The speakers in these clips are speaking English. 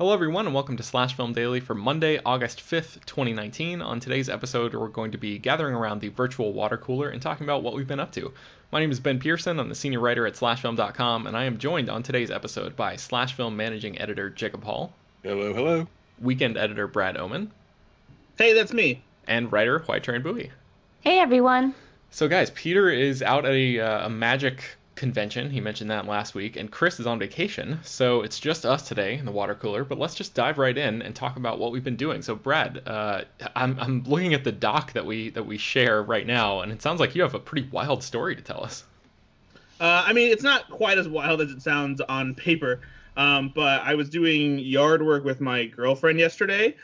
Hello, everyone, and welcome to Slash Film Daily for Monday, August 5th, 2019. On today's episode, we're going to be gathering around the virtual water cooler and talking about what we've been up to. My name is Ben Pearson. I'm the senior writer at SlashFilm.com, and I am joined on today's episode by Slash Film managing editor Jacob Hall. Hello, hello. Weekend editor Brad Oman. Hey, that's me. And writer Hoai-Tran Bui. Hey, everyone. So, guys, Peter is out at a, uh, a magic convention. He mentioned that last week, and Chris is on vacation, so it's just us today in the water cooler. But let's just dive right in and talk about what we've been doing. So, Brad, uh, I'm, I'm looking at the doc that we that we share right now, and it sounds like you have a pretty wild story to tell us. Uh, I mean, it's not quite as wild as it sounds on paper, um, but I was doing yard work with my girlfriend yesterday,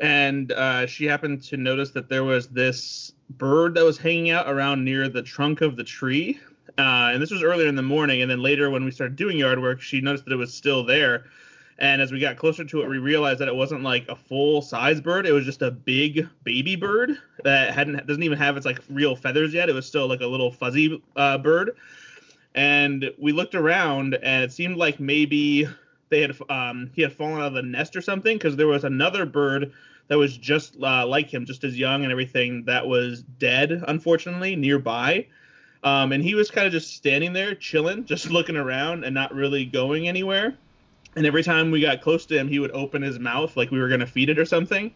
and uh, she happened to notice that there was this bird that was hanging out around near the trunk of the tree uh, and this was earlier in the morning. And then later, when we started doing yard work, she noticed that it was still there. And as we got closer to it, we realized that it wasn't like a full size bird. It was just a big baby bird that hadn't doesn't even have its like real feathers yet. It was still like a little fuzzy uh, bird. And we looked around, and it seemed like maybe they had um, he had fallen out of the nest or something because there was another bird that was just uh, like him, just as young and everything, that was dead, unfortunately, nearby. Um, and he was kind of just standing there, chilling, just looking around and not really going anywhere. And every time we got close to him, he would open his mouth like we were going to feed it or something.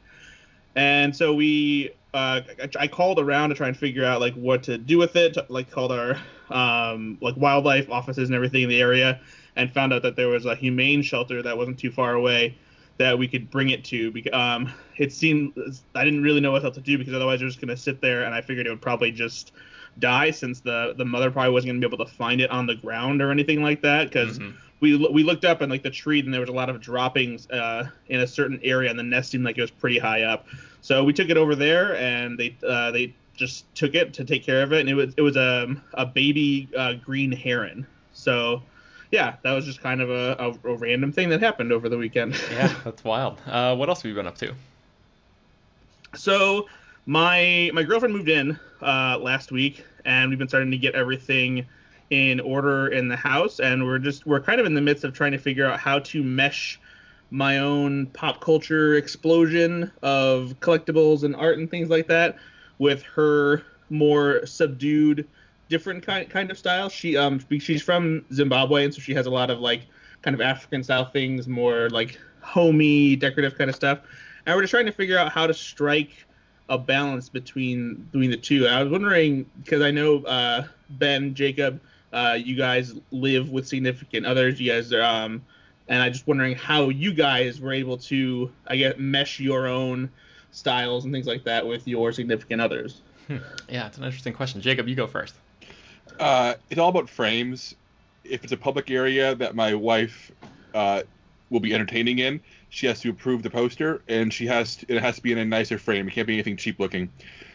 And so we, uh, I called around to try and figure out like what to do with it. Like called our um, like wildlife offices and everything in the area, and found out that there was a humane shelter that wasn't too far away that we could bring it to. Um, it seemed I didn't really know what else to do because otherwise it was just going to sit there, and I figured it would probably just die since the the mother probably wasn't going to be able to find it on the ground or anything like that because mm-hmm. we we looked up and like the tree and there was a lot of droppings uh, in a certain area and the nest seemed like it was pretty high up. So we took it over there and they uh, they just took it to take care of it and it was it was a, a baby uh, green heron. So yeah that was just kind of a, a, a, random thing that happened over the weekend. Yeah that's wild. Uh, what else have you been up to? So my my girlfriend moved in uh, last week, and we've been starting to get everything in order in the house, and we're just we're kind of in the midst of trying to figure out how to mesh my own pop culture explosion of collectibles and art and things like that with her more subdued different kind kind of style. She um she's from zimbabwe and so she has a lot of like kind of african style things more like homey decorative kind of stuff. And we're just trying to figure out how to strike a balance between between the two i was wondering because i know uh ben jacob uh you guys live with significant others you guys are um and I'm just wondering how you guys were able to, I guess, mesh your own styles and things like that with your significant others. Hmm. Yeah, it's an interesting question. Jacob, you go first. Uh, it's all about frames. If it's a public area that my wife uh, will be entertaining in, she has to approve the poster, and she has to, it has to be in a nicer frame. It can't be anything cheap looking.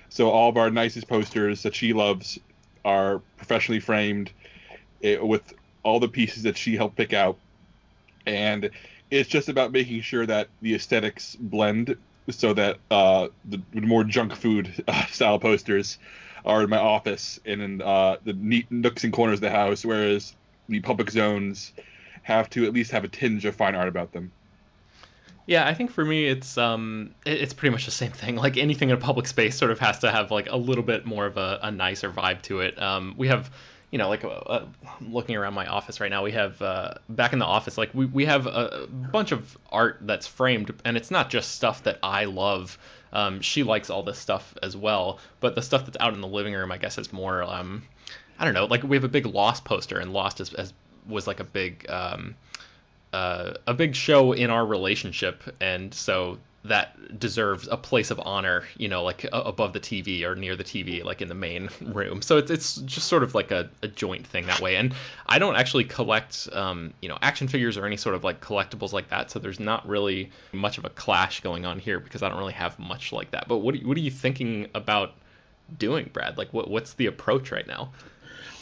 So all of our nicest posters that she loves are professionally framed it, eh, with all the pieces that she helped pick out and it's just about making sure that the aesthetics blend so that uh, the, more junk food uh, style posters are in my office and in uh, the neat nooks and corners of the house, whereas the public zones have to at least have a tinge of fine art about them. Yeah, I think for me it's um it's pretty much the same thing. Like anything in a public space sort of has to have like a little bit more of a, a nicer vibe to it. Um, we have you know, like uh, uh looking around my office right now, we have uh, back in the office, like we, we have a bunch of art that's framed, and it's not just stuff that I love. Um, she likes all this stuff as well, but the stuff that's out in the living room, I guess, is more, um, I don't know, like we have a big Lost poster, and Lost is, is was like a big, um, uh, a big show in our relationship, and so that deserves a place of honor, you know, like above the TV or near the TV, like in the main room. So it's it's just sort of like a, a joint thing that way. And I don't actually collect, um, you know, action figures or any sort of like collectibles like that. So there's not really much of a clash going on here because I don't really have much like that. But what what are you thinking about doing, Brad? Like what what's the approach right now?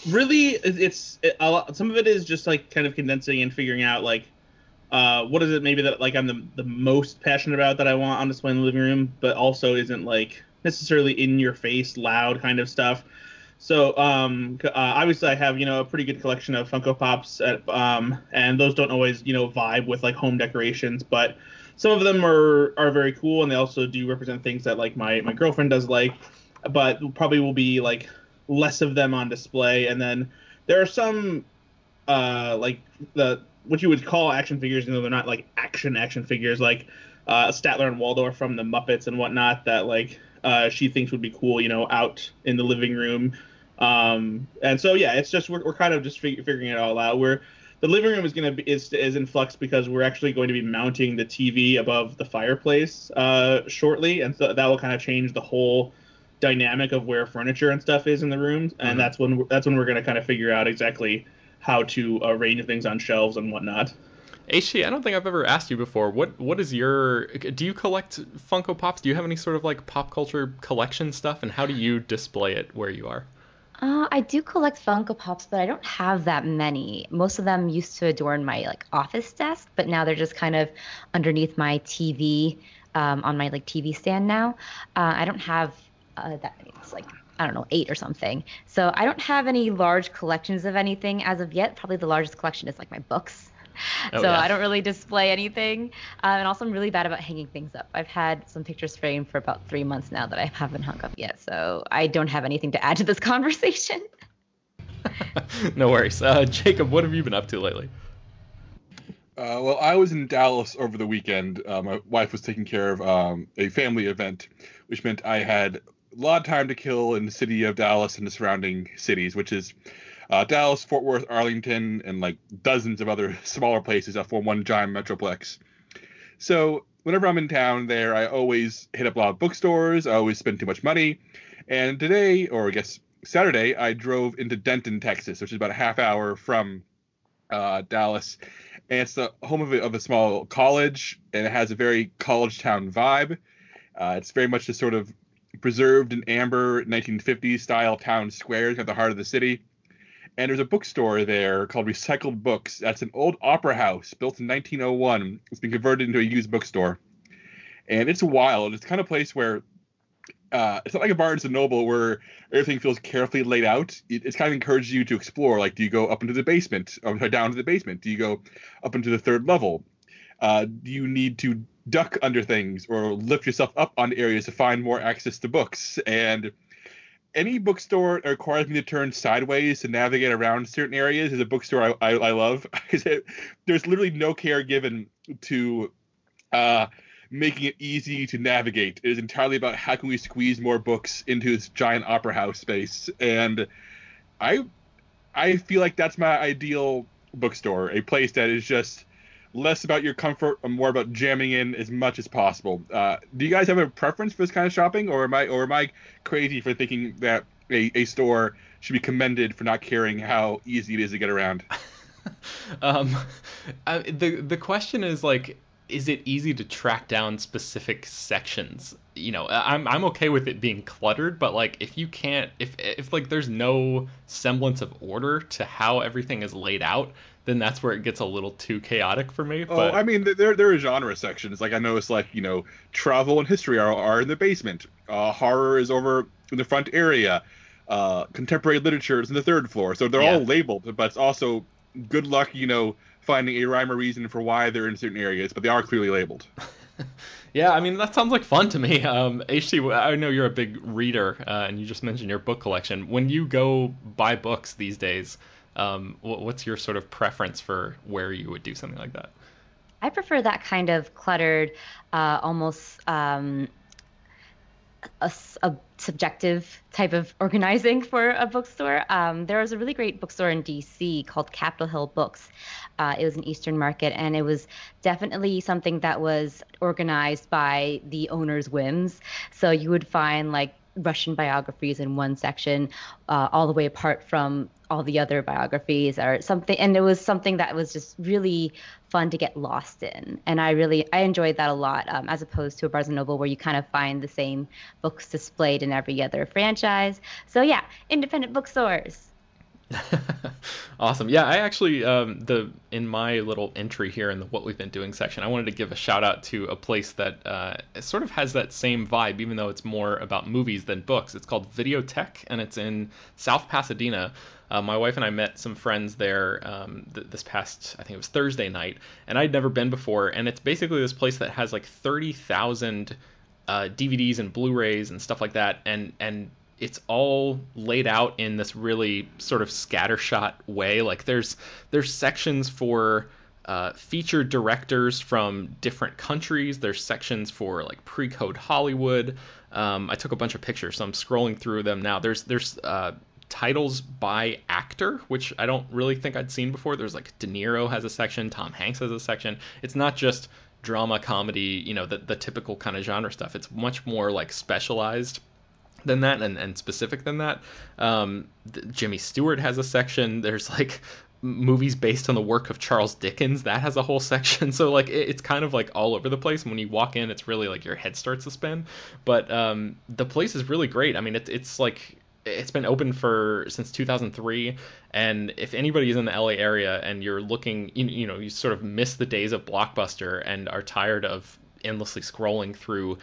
Really, it's it, some of it is just like kind of condensing and figuring out like uh, what is it maybe that like I'm the, the most passionate about that I want on display in the living room, but also isn't like necessarily in your face, loud kind of stuff. So um, uh, obviously I have you know a pretty good collection of Funko Pops, at, um, and those don't always you know vibe with like home decorations, but some of them are are very cool, and they also do represent things that like my my girlfriend does like, but probably will be like less of them on display, and then there are some uh, like the what you would call action figures, you know, they're not like action action figures like uh, Statler and Waldorf from the Muppets and whatnot that like uh, she thinks would be cool, you know, out in the living room. Um, and so yeah, it's just we're, we're kind of just fig- figuring it all out. We're the living room is gonna be is, is in flux because we're actually going to be mounting the TV above the fireplace uh, shortly, and so that will kind of change the whole dynamic of where furniture and stuff is in the rooms, and mm-hmm. that's when that's when we're gonna kind of figure out exactly how to arrange things on shelves and whatnot. HT, I don't think I've ever asked you before. What what is your do you collect Funko Pops? Do you have any sort of like pop culture collection stuff and how do you display it where you are? Uh, I do collect Funko Pops, but I don't have that many. Most of them used to adorn my like office desk, but now they're just kind of underneath my TV um, on my like TV stand now. Uh, I don't have uh, that many. It's like I don't know, eight or something. So I don't have any large collections of anything as of yet. Probably the largest collection is like my books. Oh, so yeah. I don't really display anything. Uh, and also, I'm really bad about hanging things up. I've had some pictures framed for about three months now that I haven't hung up yet. So I don't have anything to add to this conversation. no worries. Uh, Jacob, what have you been up to lately? Uh, well, I was in Dallas over the weekend. Uh, my wife was taking care of um, a family event, which meant I had a lot of time to kill in the city of Dallas and the surrounding cities, which is uh, Dallas, Fort Worth, Arlington, and like dozens of other smaller places that form one giant metroplex. So whenever I'm in town there, I always hit up a lot of bookstores. I always spend too much money. And today, or I guess Saturday, I drove into Denton, Texas, which is about a half hour from uh, Dallas. And it's the home of a, of a small college, and it has a very college town vibe. Uh, it's very much a sort of preserved in amber 1950s style town squares at the heart of the city. And there's a bookstore there called Recycled Books. That's an old opera house built in 1901. It's been converted into a used bookstore. And it's wild. It's kind of a place where uh, it's not like a Barnes and Noble where everything feels carefully laid out. It, it's kind of encourages you to explore. Like, do you go up into the basement or down to the basement? Do you go up into the third level? Uh, do you need to duck under things or lift yourself up on areas to find more access to books? And any bookstore that requires me to turn sideways to navigate around certain areas is a bookstore I, I, I love. There's literally no care given to uh, making it easy to navigate. It is entirely about how can we squeeze more books into this giant opera house space, and I I feel like that's my ideal bookstore, a place that is just less about your comfort and more about jamming in as much as possible. Uh, do you guys have a preference for this kind of shopping, or am I or am I crazy for thinking that a, a store should be commended for not caring how easy it is to get around? um, I, the the question is like is it easy to track down specific sections? You know, I'm I'm okay with it being cluttered, but like if you can't if if like there's no semblance of order to how everything is laid out, then that's where it gets a little too chaotic for me. Oh, but... I mean, there there are genre sections. Like I noticed, like you know, travel and history are, are in the basement. Uh, horror is over in the front area. Uh, contemporary literature is in the third floor. So they're yeah. all labeled, but it's also good luck, you know, finding a rhyme or reason for why they're in certain areas, but they are clearly labeled. yeah, I mean that sounds like fun to me. Um, HT, I know you're a big reader, uh, and you just mentioned your book collection. When you go buy books these days, um, what's your sort of preference for where you would do something like that? I prefer that kind of cluttered, uh, almost um, a, a, subjective type of organizing for a bookstore. Um, there was a really great bookstore in DC called Capitol Hill Books. Uh, it was an Eastern market, and it was definitely something that was organized by the owner's whims. So you would find like Russian biographies in one section, uh, all the way apart from all the other biographies or something. And it was something that was just really fun to get lost in. And I really I enjoyed that a lot, um, as opposed to a Barnes and Noble where you kind of find the same books displayed in every other franchise. So yeah, independent bookstores. awesome. Yeah, I actually um, the in my little entry here in the what we've been doing section, I wanted to give a shout out to a place that uh, sort of has that same vibe, even though it's more about movies than books. It's called Videotheque, and it's in South Pasadena. Uh, my wife and I met some friends there um, th- this past, I think it was Thursday night, and I'd never been before. And it's basically this place that has like thirty thousand uh, DVDs and Blu-rays and stuff like that, and and it's all laid out in this really sort of scattershot way. Like there's there's sections for uh, featured directors from different countries. There's sections for like pre-code Hollywood. Um, I took a bunch of pictures, so I'm scrolling through them now. There's there's uh, titles by actor, which I don't really think I'd seen before. There's like De Niro has a section, Tom Hanks has a section. It's not just drama, comedy, you know, the the typical kind of genre stuff. It's much more like specialized than that and, and specific than that. Um, Jimmy Stewart has a section. There's like movies based on the work of Charles Dickens that has a whole section. So like it, it's kind of like all over the place. And when you walk in, it's really like your head starts to spin. But um, the place is really great. I mean, it's it's like it's been open for since 2003 and if anybody is in the LA area and you're looking you, you know you sort of miss the days of blockbuster and are tired of endlessly scrolling through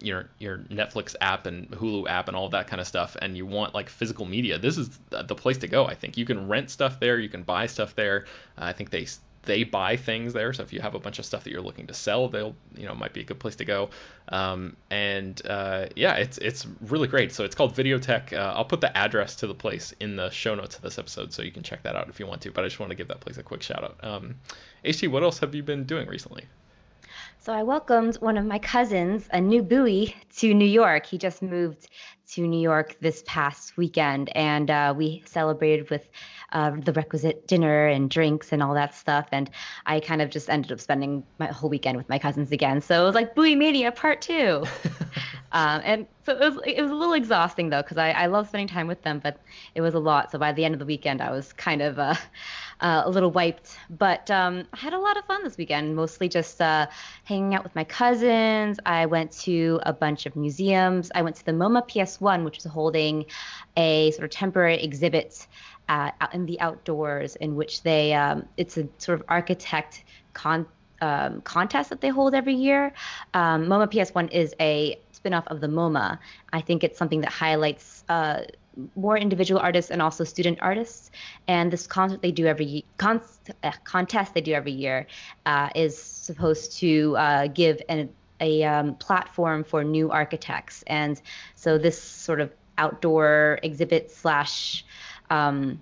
your your Netflix app and Hulu app and all that kind of stuff, and you want like physical media, this is the place to go. I think you can rent stuff there, you can buy stuff there. Uh, I think they they buy things there, so if you have a bunch of stuff that you're looking to sell, they'll you know might be a good place to go. Um, and uh, yeah, it's it's really great. So it's called Videotheque. Uh, I'll put the address to the place in the show notes of this episode, so you can check that out if you want to. But I just want to give that place a quick shout out. Um, HT, what else have you been doing recently? So I welcomed one of my cousins, a new Bui, to New York. He just moved to New York this past weekend, and uh, we celebrated with uh, the requisite dinner and drinks and all that stuff. And I kind of just ended up spending my whole weekend with my cousins again. So it was like Bui Mania Part Two. um, and so it was it was a little exhausting though because I, I love spending time with them, but it was a lot. So by the end of the weekend, I was kind of uh, uh, a little wiped. But um, I had a lot of fun this weekend, mostly just uh, hanging out with my cousins. I went to a bunch of museums. I went to the MoMA PS1, which is holding a sort of temporary exhibit uh, out in the outdoors, in which they um, it's a sort of architect con um, contest that they hold every year. Um, MoMA PS1 is a spinoff of the MoMA. I think it's something that highlights uh, more individual artists and also student artists. And this concert they do every con- uh, contest they do every year uh, is supposed to uh, give an, a um, platform for new architects. And so this sort of outdoor exhibit slash um,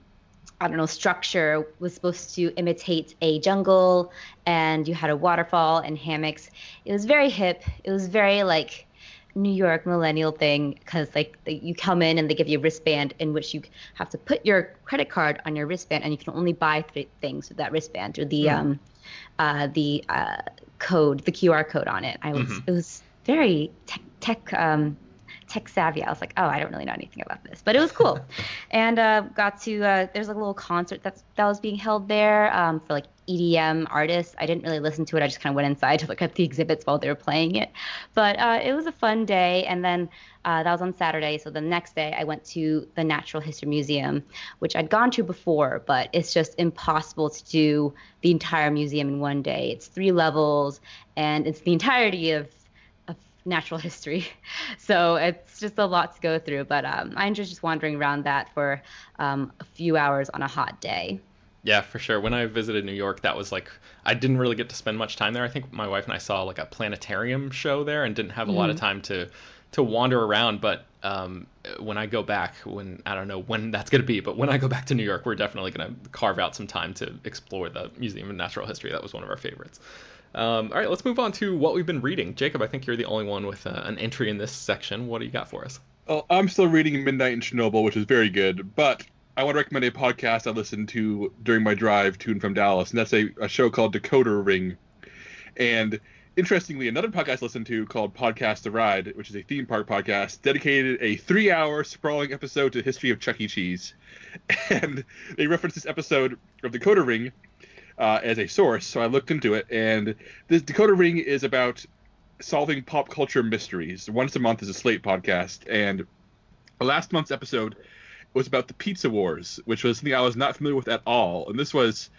I don't know, structure was supposed to imitate a jungle, and you had a waterfall and hammocks. It was very hip. It was very like New York millennial thing because like you come in and they give you a wristband in which you have to put your credit card on your wristband, and you can only buy th- things with that wristband or the mm. um, uh, the uh, code, the QR code on it. I was mm-hmm. it was very tech, tech um, tech savvy. I was like, oh, I don't really know anything about this, but it was cool. and uh, got to uh, there's a little concert that's that was being held there um, for like EDM artists. I didn't really listen to it. I just kind of went inside to look at the exhibits while they were playing it. But uh, it was a fun day. And then uh, that was on Saturday. So the next day, I went to the Natural History Museum, which I'd gone to before, but it's just impossible to do the entire museum in one day. It's three levels, and it's the entirety of natural history. So it's just a lot to go through. But um, I enjoy just wandering around that for um, a few hours on a hot day. Yeah, for sure. When I visited New York, that was like I didn't really get to spend much time there. I think my wife and I saw like a planetarium show there and didn't have a mm-hmm. lot of mm-hmm. time to to wander around. But um, when I go back, when I don't know when that's going to be, but when I go back to New York, we're definitely going to carve out some time to explore the Museum of Natural History. That was one of our favorites. Um, all right, let's move on to what we've been reading. Jacob, I think you're the only one with uh, an entry in this section. What do you got for us? Well, I'm still reading Midnight in Chernobyl, which is very good, but I want to recommend a podcast I listened to during my drive to and from Dallas, and that's a, a show called Decoder Ring. And interestingly, another podcast I listened to called Podcast the Ride, which is a theme park podcast, dedicated a three-hour sprawling episode to the history of Chuck E. Cheese. And they reference this episode of Decoder Ring uh, as a source, so I looked into it, and this Decoder Ring is about solving pop culture mysteries. Once a month is a Slate podcast, and last month's episode was about the Pizza Wars, which was something I was not familiar with at all. And this was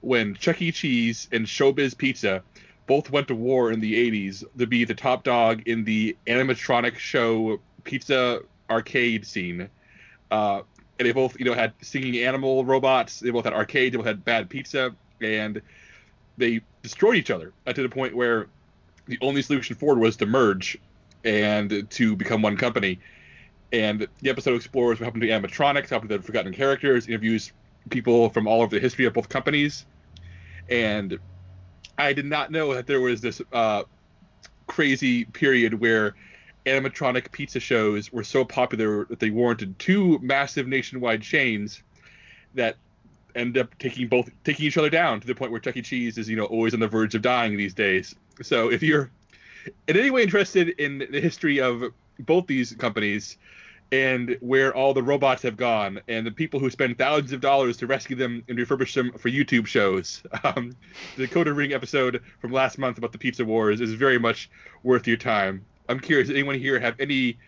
when Chuck E. Cheese and Showbiz Pizza both went to war in the 80s to be the top dog in the animatronic show pizza arcade scene. Uh, and they both, you know, had singing animal robots. They both had arcade. They both had bad pizza and they destroyed each other uh, to the point where the only solution forward was to merge and to become one company. And the episode explores what happened to animatronics, happened to the forgotten characters, interviews people from all over the history of both companies. And I did not know that there was this uh, crazy period where animatronic pizza shows were so popular that they warranted two massive nationwide chains that end up taking both taking each other down to the point where Chuck E. Cheese is you know always on the verge of dying these days. So if you're in any way interested in the history of both these companies and where all the robots have gone and the people who spend thousands of dollars to rescue them and refurbish them for YouTube shows, um, the Decoder Ring episode from last month about the Pizza Wars is very much worth your time. I'm curious, anyone here have any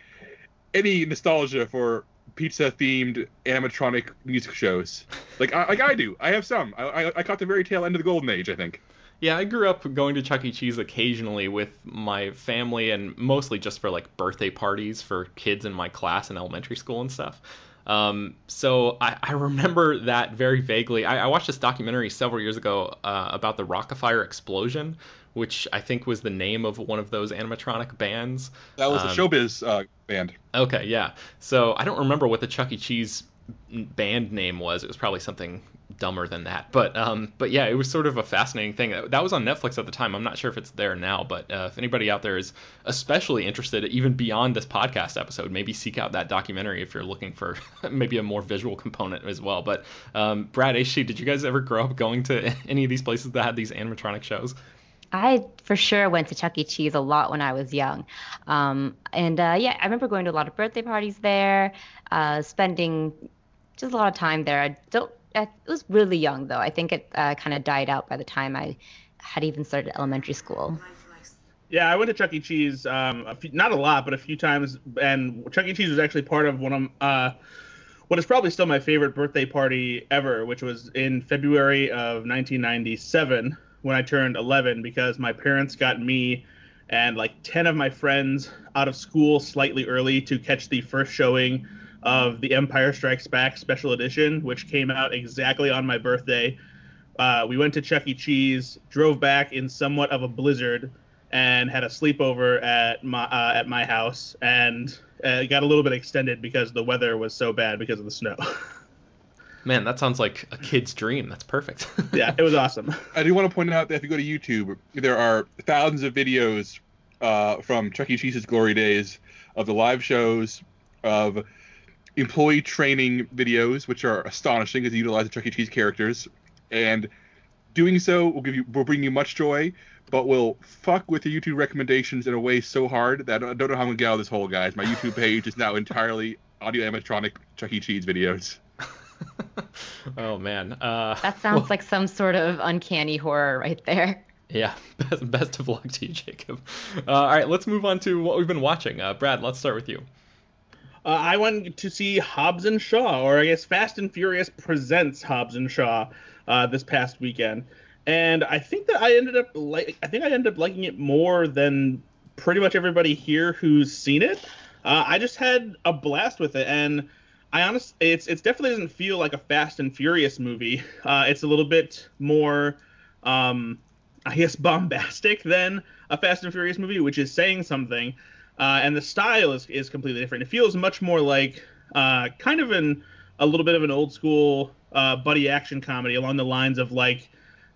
any nostalgia for pizza themed animatronic music shows. Like I, like I do. I have some. I, I, I caught the very tail end of the golden age. I think. Yeah, I grew up going to Chuck E. Cheese occasionally with my family, and mostly just for like birthday parties for kids in my class in elementary school and stuff. Um, so I, I, remember that very vaguely. I, I, watched this documentary several years ago uh, about the Rock-afire explosion, which I think was the name of one of those animatronic bands. That was um, a showbiz uh, band. Okay, yeah. So I don't remember what the Chuck E. Cheese band name was. It was probably something dumber than that. But um, but yeah, it was sort of a fascinating thing. That was on Netflix at the time. I'm not sure if it's there now, but uh, if anybody out there is especially interested, even beyond this podcast episode, maybe seek out that documentary if you're looking for maybe a more visual component as well. But um, Brad, HT, did you guys ever grow up going to any of these places that had these animatronic shows? I for sure went to Chuck E. Cheese a lot when I was young. Um, and uh, yeah, I remember going to a lot of birthday parties there, uh, spending just a lot of time there. I don't. I was really young though. I think it uh, kind of died out by the time I had even started elementary school. Yeah, I went to Chuck E. Cheese, um, a few, not a lot, but a few times, and Chuck E. Cheese was actually part of one of uh, what is probably still my favorite birthday party ever, which was in February of 1997 when I turned 11 because my parents got me and like 10 of my friends out of school slightly early to catch the first showing of The Empire Strikes Back Special Edition, which came out exactly on my birthday. Uh, we went to Chuck E. Cheese, drove back in somewhat of a blizzard, and had a sleepover at my uh, at my house, and uh, it got a little bit extended because the weather was so bad because of the snow. Man, that sounds like a kid's dream. That's perfect. yeah, it was awesome. I do want to point out that if you go to YouTube, there are thousands of videos uh, from Chuck E. Cheese's glory days of the live shows, of employee training videos, which are astonishing because they utilize the Chuck E. Cheese characters, and doing so will give you will bring you much joy, but will fuck with your YouTube recommendations in a way so hard that I don't know how I'm gonna get out of this hole, guys. My YouTube page is now entirely audio animatronic Chuck E. Cheese videos. oh man. Uh, that sounds well, like some sort of uncanny horror right there. Yeah, best, best of luck to you, Jacob. Uh, all right, let's move on to what we've been watching. Uh, Brad, let's start with you. Uh, I went to see Hobbs and Shaw, or I guess Fast and Furious presents Hobbs and Shaw uh, this past weekend, and I think that I ended up like I think I ended up liking it more than pretty much everybody here who's seen it. Uh, I just had a blast with it, and I honestly, it's it definitely doesn't feel like a Fast and Furious movie. Uh, it's a little bit more, um, I guess, bombastic than a Fast and Furious movie, which is saying something uh, and the style is, is completely different. It feels much more like uh, kind of an a little bit of an old school uh, buddy action comedy along the lines of like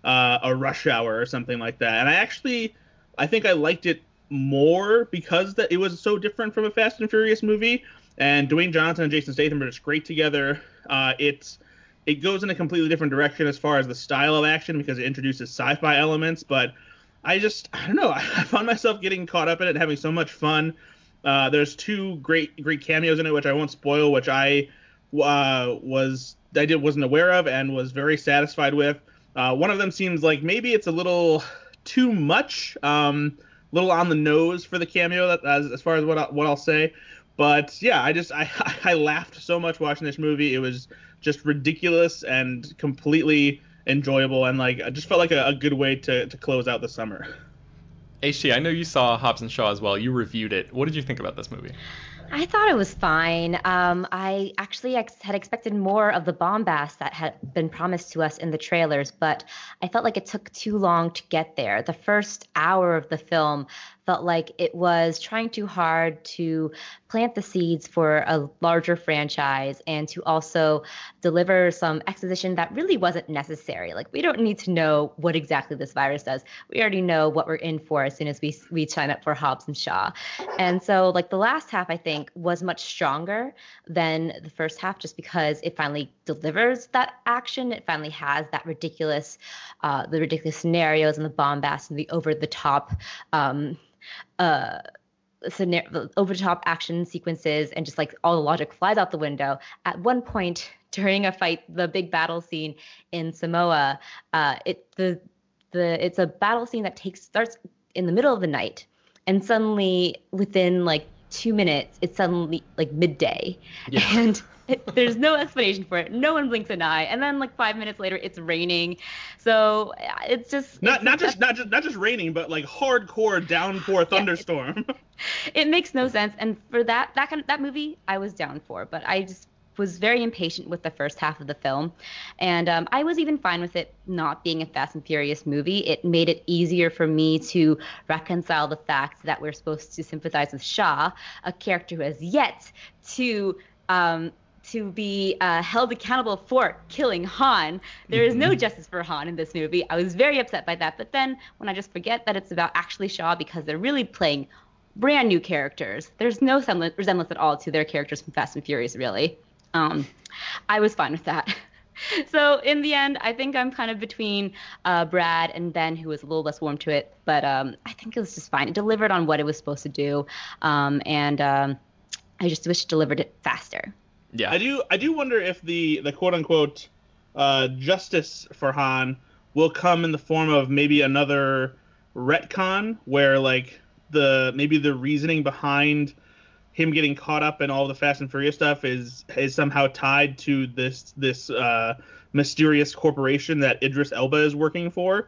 uh, a Rush Hour or something like that. And I actually I think I liked it more because that it was so different from a Fast and Furious movie. And Dwayne Johnson and Jason Statham are just great together. Uh, it's it goes in a completely different direction as far as the style of action because it introduces sci-fi elements, but I just I don't know. I found myself getting caught up in it, having so much fun. Uh, there's two great great cameos in it, which I won't spoil, which I uh, was I did wasn't aware of and was very satisfied with. Uh, one of them seems like maybe it's a little too much, um, little on the nose for the cameo, that, as, as far as what I, what I'll say. But yeah, I just I I laughed so much watching this movie. It was just ridiculous and completely enjoyable and like I just felt like a, a good way to, to close out the summer. HT, I know you saw Hobbs and Shaw as well. You reviewed it. What did you think about this movie? I thought it was fine. Um, I actually ex- had expected more of the bombast that had been promised to us in the trailers, but I felt like it took too long to get there. The first hour of the film felt like it was trying too hard to plant the seeds for a larger franchise and to also deliver some exposition that really wasn't necessary. Like we don't need to know what exactly this virus does. We already know what we're in for as soon as we we sign up for Hobbs and Shaw. And so like the last half I think was much stronger than the first half just because it finally delivers that action. It finally has that ridiculous uh, the ridiculous scenarios and the bombast and the over the top um, uh, over the top action sequences and just like all the logic flies out the window. At one point during a fight, the big battle scene in Samoa, uh, it the the it's a battle scene that takes starts in the middle of the night, and suddenly within like two minutes, it's suddenly like midday, yeah. and it, there's no explanation for it. No one blinks an eye, and then like five minutes later, it's raining. So uh, it's just not it's not just not just not just raining, but like hardcore downpour thunderstorm. Yeah, it, it, makes no sense, and for that that kind of that movie, I was down for, but I just was very impatient with the first half of the film, and um, I was even fine with it not being a Fast and Furious movie. It made it easier for me to reconcile the fact that we're supposed to sympathize with Shaw, a character who has yet to um, to be uh, held accountable for killing Han. There is no mm-hmm. justice for Han in this movie. I was very upset by that. But then when I just forget that it's about actually Shaw because they're really playing brand new characters, there's no resemblance at all to their characters from Fast and Furious, really. Um, I was fine with that. so in the end, I think I'm kind of between uh, Brad and Ben, who was a little less warm to it. But um, I think it was just fine. It delivered on what it was supposed to do, um, and um, I just wish it delivered it faster. Yeah. I do I do wonder if the the quote unquote uh, justice for Han will come in the form of maybe another retcon where like the maybe the reasoning behind him getting caught up in all the Fast and Furious stuff is is somehow tied to this this uh, mysterious corporation that Idris Elba is working for,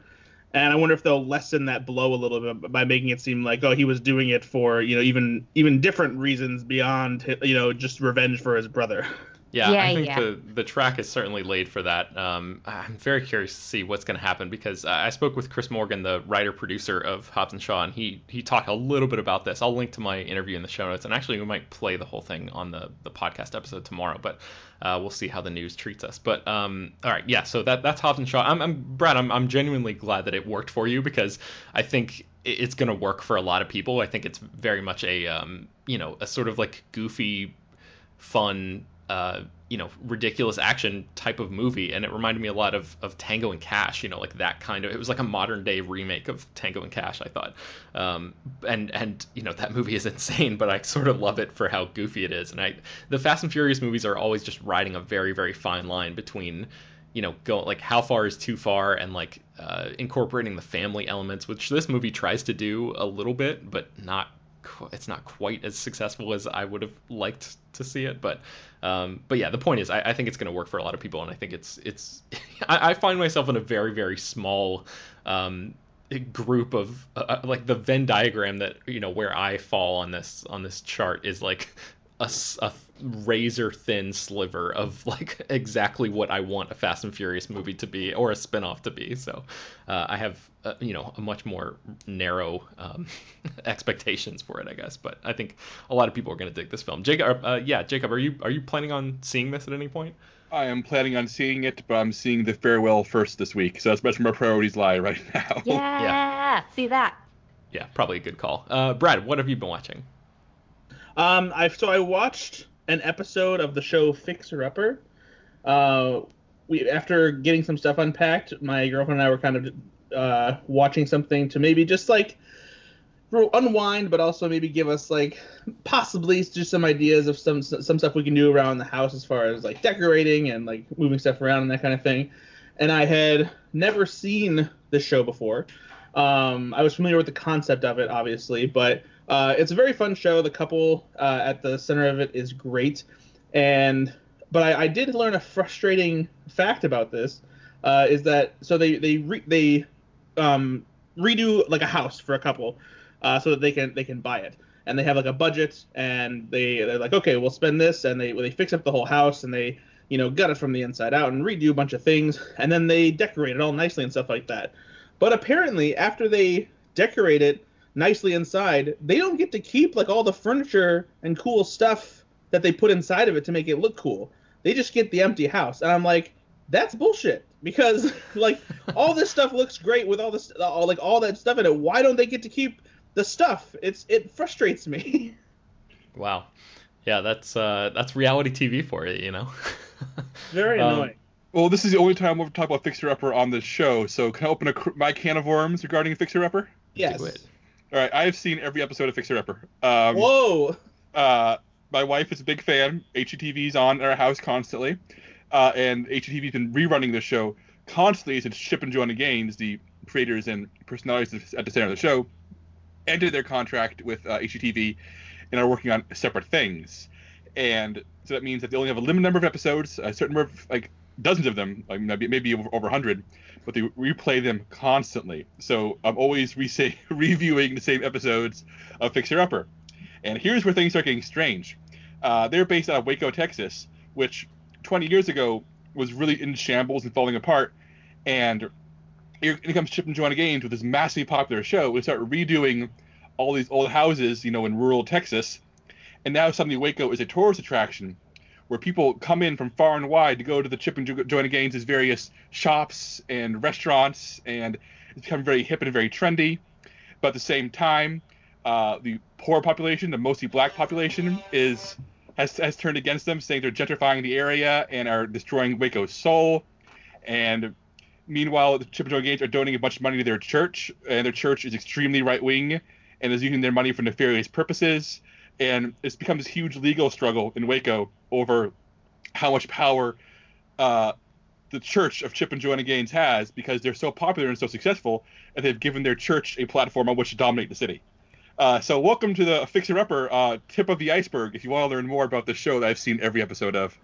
and I wonder if they'll lessen that blow a little bit by making it seem like oh he was doing it for you know even even different reasons beyond you know just revenge for his brother. Yeah, Yeah, I think yeah. the the track is certainly laid for that. Um, I'm very curious to see what's going to happen because I spoke with Chris Morgan, the writer producer of Hobbs and Shaw, and he he talked a little bit about this. I'll link to my interview in the show notes, and actually we might play the whole thing on the the podcast episode tomorrow. But uh, we'll see how the news treats us. But um, all right, yeah. So that that's Hobbs and Shaw. I'm, I'm Brad. I'm I'm genuinely glad that it worked for you because I think it's going to work for a lot of people. I think it's very much a um, you know a sort of like goofy fun, uh, you know, ridiculous action type of movie, and it reminded me a lot of, of Tango and Cash. You know, like that kind of. It was like a modern day remake of Tango and Cash. I thought, um, and and you know that movie is insane, but I sort of love it for how goofy it is. And I, the Fast and Furious movies are always just riding a very very fine line between. You know, go like how far is too far, and like uh, incorporating the family elements, which this movie tries to do a little bit, but not it's not quite as successful as I would have liked to see it. But um, but yeah, the point is, I, I think it's going to work for a lot of people, and I think it's it's. I, I find myself in a very very small um, group of uh, like the Venn diagram that you know where I fall on this on this chart is like a, s- a razor thin sliver of like exactly what I want a Fast and Furious movie to be or a spin-off to be. So uh, I have uh, you know a much more narrow um, expectations for it, I guess. But I think a lot of people are going to dig this film. Jacob, uh, yeah, Jacob, are you are you planning on seeing this at any point? I am planning on seeing it, but I'm seeing the farewell first this week, so that's much my priorities lie right now. Yeah, see that. Yeah, probably a good call. Uh, Brad, what have you been watching? Um, I so I watched an episode of the show Fixer Upper. Uh, we after getting some stuff unpacked, my girlfriend and I were kind of uh, watching something to maybe just like unwind, but also maybe give us like possibly just some ideas of some some stuff we can do around the house as far as like decorating and like moving stuff around and that kind of thing. And I had never seen this show before. Um, I was familiar with the concept of it, obviously, but uh, it's a very fun show. The couple uh, at the center of it is great, and but I, I did learn a frustrating fact about this. Uh, is that so they they re, they um, redo like a house for a couple, uh, so that they can they can buy it, and they have like a budget, and they they're like okay we'll spend this, and they they fix up the whole house, and they you know gut it from the inside out and redo a bunch of things, and then they decorate it all nicely and stuff like that. But apparently, after they decorate it nicely inside, they don't get to keep like all the furniture and cool stuff that they put inside of it to make it look cool. They just get the empty house, and I'm like, that's bullshit. Because like all this stuff looks great with all this, all like all that stuff in it. Why don't they get to keep the stuff? It's it frustrates me. Wow. Yeah, that's uh, that's reality TV for you, you know. Very Um, annoying. Well, this is the only time we'll talk about Fixer Upper on this show, so can I open a, cr- my can of worms regarding Fixer Upper? yes. All right, I have seen every episode of Fixer Upper. Um, Whoa. uh, my wife is a big fan. HGTV's on in our house constantly, uh, and HGTV's been rerunning the show constantly since Chip and Joanna Gaines, the creators and personalities at the center of the show, ended their contract with uh, HGTV and are working on separate things. And so that means that they only have a limited number of episodes, a certain number of like dozens of them, like maybe, over, over 100, but they replay them constantly. So I'm always re- reviewing the same episodes of Fixer Upper. And here's where things start getting strange. Uh, they're based out of Waco, Texas, which 20 years ago was really in shambles and falling apart. And here comes Chip and Joanna Gaines with this massively popular show. We start redoing all these old houses, you know, in rural Texas. And now suddenly Waco is a tourist attraction where people come in from far and wide to go to the Chip and Jo- Joanna Gaines' various shops and restaurants. And it's become very hip and very trendy. But at the same time, uh, the poor population, the mostly black population, is has, has turned against them, saying they're gentrifying the area and are destroying Waco's soul. And meanwhile, the Chip and Joanna Gaines are donating a bunch of money to their church, and their church is extremely right wing and is using their money for nefarious purposes. And it's become this huge legal struggle in Waco over how much power uh, the church of Chip and Joanna Gaines has because they're so popular and so successful, and they've given their church a platform on which to dominate the city. Uh, so welcome to the Fixer Upper uh, tip of the iceberg. If you want to learn more about the show that I've seen every episode of.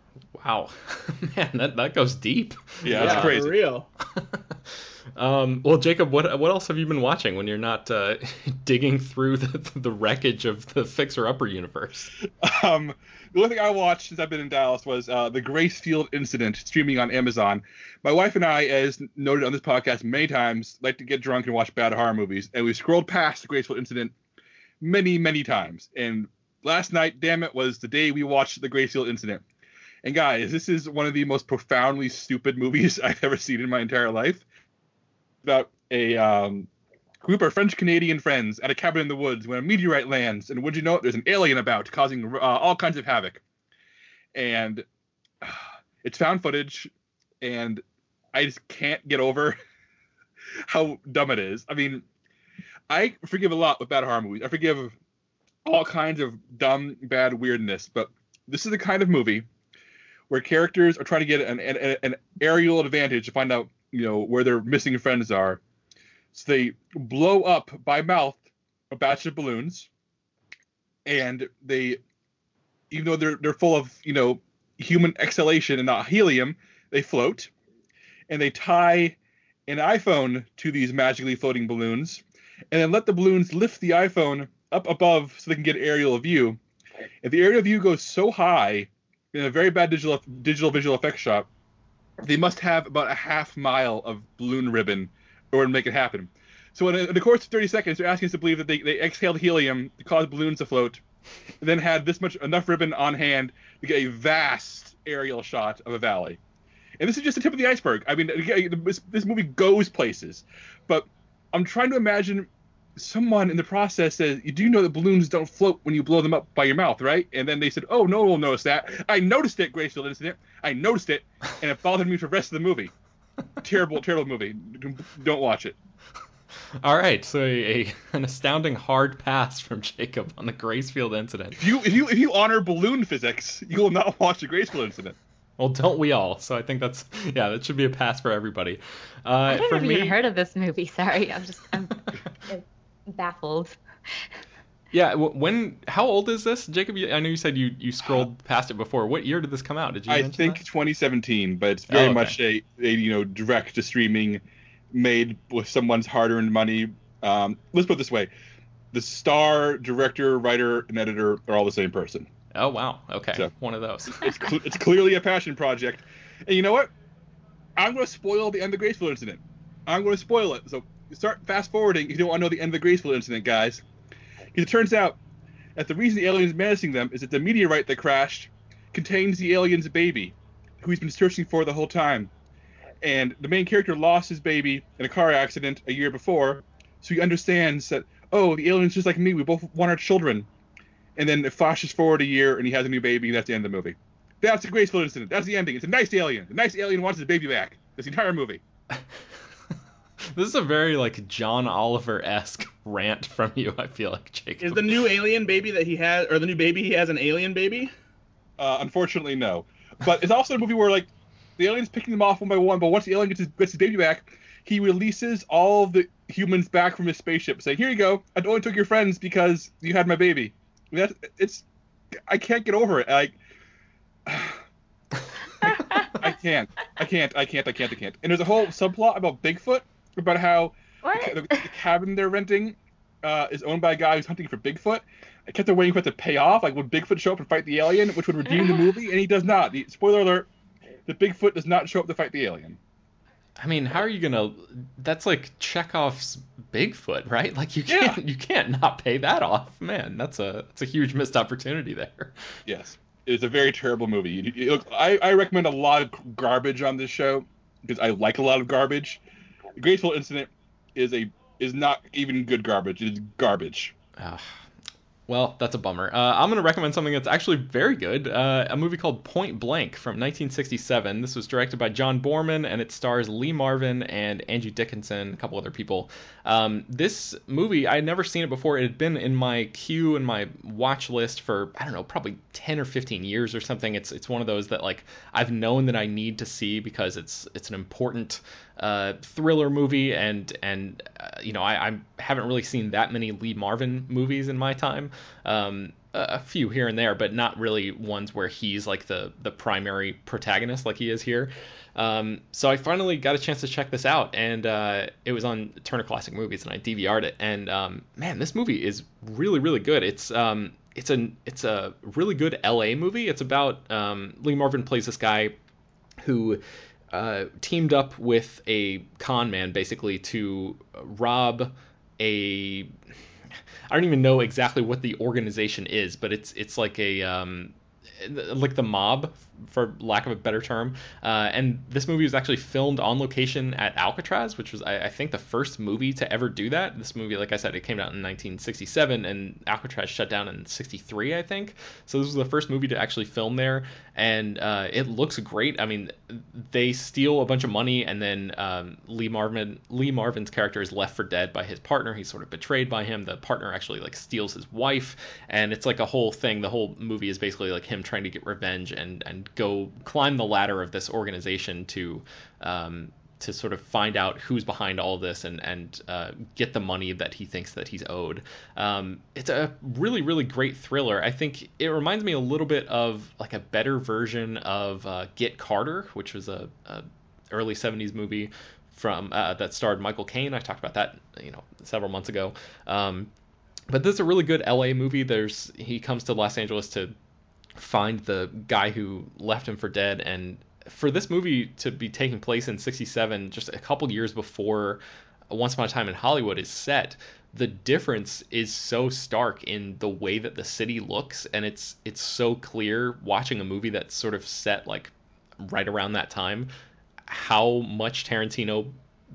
Wow, man, that, that goes deep. Yeah, yeah, that's crazy. for real. um, well, Jacob, what what else have you been watching when you're not uh, digging through the, the wreckage of the Fixer Upper universe? Um, the only thing I watched since I've been in Dallas was uh, the Gracefield Incident streaming on Amazon. My wife and I, as noted on this podcast many times, like to get drunk and watch bad horror movies, and we scrolled past the Gracefield Incident many, many times. And last night, damn it, was the day we watched the Gracefield Incident. And guys, this is one of the most profoundly stupid movies I've ever seen in my entire life. About a um, group of French Canadian friends at a cabin in the woods when a meteorite lands, and would you know it, there's an alien about causing uh, all kinds of havoc. And uh, it's found footage, and I just can't get over how dumb it is. I mean, I forgive a lot with bad horror movies. I forgive all kinds of dumb, bad weirdness, but this is the kind of movie where characters are trying to get an, an, an aerial advantage to find out, you know, where their missing friends are. So they blow up by mouth a batch of balloons, and they, even though they're they're full of you know human exhalation and not helium, they float, and they tie an iPhone to these magically floating balloons, and then let the balloons lift the iPhone up above so they can get aerial view. If the aerial view goes so high in a very bad digital digital visual effects shot, they must have about a half mile of balloon ribbon order to make it happen. So in, in the course of 30 seconds, they're asking us to believe that they, they exhaled helium to cause balloons to float, and then had this much enough ribbon on hand to get a vast aerial shot of a valley. And this is just the tip of the iceberg. I mean, this movie goes places, but I'm trying to imagine someone in the process says, "You do know that balloons don't float when you blow them up by your mouth, right?" And then they said, "Oh, no one will notice that." I noticed it, Gracefield incident. I noticed it, and it bothered me for the rest of the movie. terrible, terrible movie. Don't watch it. All right, so a, a, an astounding hard pass from Jacob on the Gracefield incident. If you if you if you honor balloon physics, you will not watch the Gracefield incident. Well, don't we all? So I think that's yeah, that should be a pass for everybody. Uh, I haven't me, even heard of this movie. Sorry, I'm just I'm baffled. yeah. When how old is this, Jacob? you- I know you said you you scrolled past it before. What year did this come out? Did you? I think that? 2017, but it's very Oh, okay. much a, a you know direct to streaming, made with someone's hard-earned money. Um, let's put it this way: the star, director, writer, and editor are all the same person. Oh wow. Okay, So- one of those. It's cl- it's clearly a passion project. And you know what? I'm going to spoil the end of the Gracefield incident. I'm going to spoil it. So start fast forwarding if you don't want to know the end of the Gracefield incident, guys. 'Cause It turns out that the reason the alien's menacing them is that the meteorite that crashed contains the alien's baby, who he's been searching for the whole time. And the main character lost his baby in a car accident a year before, so he understands that oh, the alien's just like me. We both want our children. And then it flashes forward a year, and he has a new baby, and that's the end of the movie. That's the Gracefield incident. That's the ending. It's a nice alien. The nice alien wants his baby back. This entire movie. this is a very like John Oliver esque rant from you. I feel like Jacob. Is the new alien baby that he has, or the new baby he has, an alien baby? Uh, unfortunately, no. But it's also a movie where like the alien's picking them off one by one. But once the alien gets his, gets his baby back, he releases all of the humans back from his spaceship, saying, "Here you go. I only took your friends because you had my baby." That's it's. I can't get over it. Like. I can't. I can't. I can't. I can't. I can't. And there's a whole subplot about Bigfoot, about how What? the, the cabin they're renting uh, is owned by a guy who's hunting for Bigfoot. I kept waiting for it to pay off. Like, would Bigfoot show up and fight the alien, which would redeem the movie? And he does not. The, spoiler alert: the Bigfoot does not show up to fight the alien. I mean, how are you gonna? That's like Chekhov's Bigfoot, right? Like you can't you can't not pay that off, man. That's a that's a huge missed opportunity there. Yes, it's a very terrible movie. You- you- look, I, I recommend a lot of garbage on this show because I like a lot of garbage. The Gracefield Incident is a is not even good garbage. It is garbage. Ah, well, that's a bummer. Uh, I'm going to recommend something that's actually very good. Uh, a movie called Point Blank from 1967. This was directed by John Boorman, and it stars Lee Marvin and Angie Dickinson, a couple other people. Um, this movie, I had never seen it before. It had been in my queue and my watch list for I don't know, probably 10 or 15 years or something. It's it's one of those that like I've known that I need to see because it's it's an important uh, thriller movie, and and uh, you know I, I haven't really seen that many Lee Marvin movies in my time. Um, a few here and there, but not really ones where he's like the the primary protagonist like he is here. Um, so I finally got a chance to check this out, and uh, it was on Turner Classic Movies, and I DVR'd it. And um, man, this movie is really really good. It's um, it's a it's a really good LA movie. It's about um, Lee Marvin plays this guy who uh, teamed up with a con man basically to rob a I don't even know exactly what the organization is, but it's it's like a um, like the mob for lack of a better term. Uh, and this movie was actually filmed on location at Alcatraz, which was, I, I, think, the first movie to ever do that. This movie, like I said, it came out in 1967, and Alcatraz shut down in 63, I think. So this was the first movie to actually film there, and uh, it looks great. I mean, they steal a bunch of money, and then um, Lee Marvin, Lee Marvin's character is left for dead by his partner. He's sort of betrayed by him. The partner actually like steals his wife, and it's like a whole thing. The whole movie is basically like him trying to get revenge and and go climb the ladder of this organization to um, to sort of find out who's behind all this and and uh, get the money that he thinks that he's owed. Um, it's a really really great thriller. I think it reminds me a little bit of like a better version of uh, Get Carter, which was a, a early '70s movie from uh, that starred Michael Caine. I talked about that you know several months ago. Um, but this is a really good LA movie. There's he comes to Los Angeles to find the guy who left him for dead. And for this movie to be taking place in 67 just a couple years before once upon a time in hollywood is set the difference is so stark in the way that the city looks. And it's it's so clear watching a movie that's sort of set like right around that time how much tarantino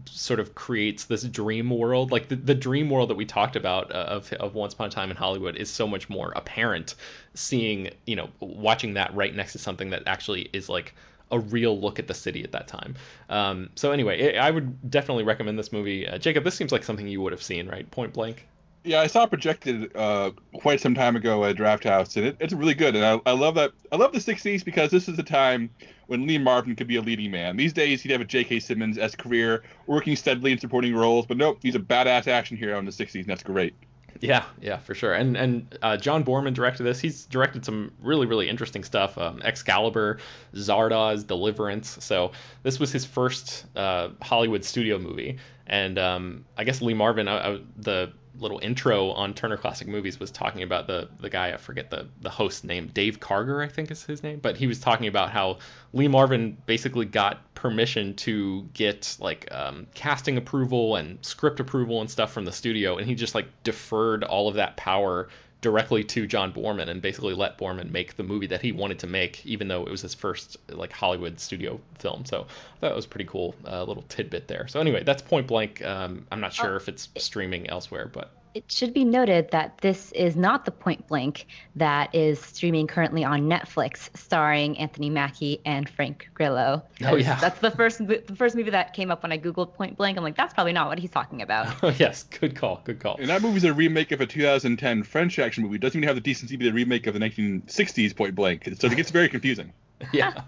sort of creates this dream world. Like the, the dream world that we talked about uh, of, of once upon a time in hollywood is so much more apparent seeing you know watching that right next to something that actually is like a real look at the city at that time. Um, so anyway i would definitely recommend this movie. Uh, jacob this seems like something you would have seen right? Point blank yeah, I saw projected uh, quite some time ago at Drafthouse, and it, it's really good. And I, I love that. I love the '60s because this is a time when Lee Marvin could be a leading man. These days, he'd have a J.K. Simmons as career, working steadily in supporting roles, but nope, he's a badass action hero in the '60s, and that's great. Yeah, yeah, for sure. And and uh, John Boorman directed this. He's directed some really really interesting stuff. Um, Excalibur, Zardoz, Deliverance. So this was his first uh, Hollywood studio movie. And um, I guess Lee Marvin, I, I, the little intro on Turner Classic Movies was talking about the the guy I forget the the host name Dave Karger I think is his name but he was talking about how Lee Marvin basically got permission to get like um, casting approval and script approval and stuff from the studio and he just like deferred all of that power directly to John Boorman and basically let Boorman make the movie that he wanted to make, even though it was his first like Hollywood studio film. So I thought it was pretty cool, uh, little tidbit there. So anyway, that's Point Blank. Um, I'm not sure oh, if it's streaming elsewhere, but it should be noted that this is not the Point Blank that is streaming currently on Netflix, starring Anthony Mackie and Frank Grillo. Oh yeah, that's the first the first movie that came up when I googled Point Blank. I'm like, that's probably not what he's talking about. Oh yes, good call, good call. And that movie's a remake of a 2010 French action movie. It doesn't even have the decency to be the remake of the 1960s Point Blank, so it gets very confusing. yeah.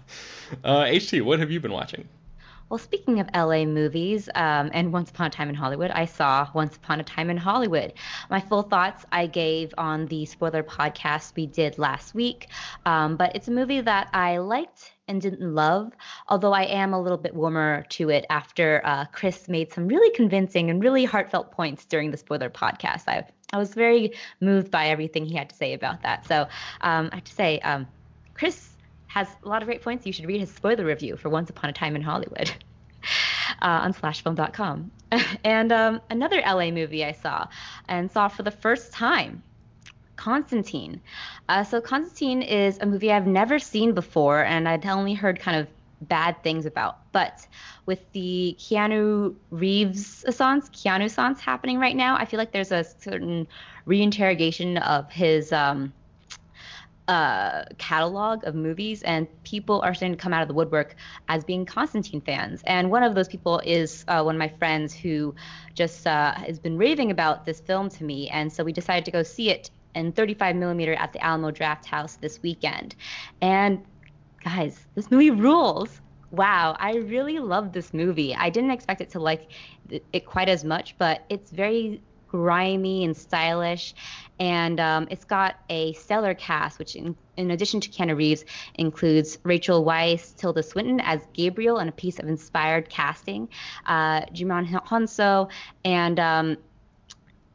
Uh, HT, what have you been watching? Well, speaking of LA movies um, and Once Upon a Time in Hollywood, I saw Once Upon a Time in Hollywood. My full thoughts I gave on the spoiler podcast we did last week, um, but it's a movie that I liked and didn't love, although I am a little bit warmer to it after uh, Chris made some really convincing and really heartfelt points during the spoiler podcast. I, I was very moved by everything he had to say about that. So um, I have to say, um, Chris has a lot of great points. You should read his spoiler review for Once Upon a Time in Hollywood uh, on slashfilm.com. and um, another LA movie I saw and saw for the first time Constantine. Uh, so, Constantine is a movie I've never seen before, and I'd only heard kind of bad things about. But with the Keanu Reeves essence, Keanu essence happening right now, I feel like there's a certain reinterrogation of his. Um, uh, catalog of movies, and people are starting to come out of the woodwork as being Constantine fans. And one of those people is uh, one of my friends who just uh, has been raving about this film to me, and so we decided to go see it in 35 millimeter at the Alamo Drafthouse this weekend. And guys, this movie rules. Wow, I really love this movie. I didn't expect it to like it quite as much, but it's very grimy and stylish, and um, it's got a stellar cast, which in, in addition to Keanu Reeves includes Rachel Weisz, Tilda Swinton as Gabriel, and a piece of inspired casting, uh, Djimon Hounsou, and um,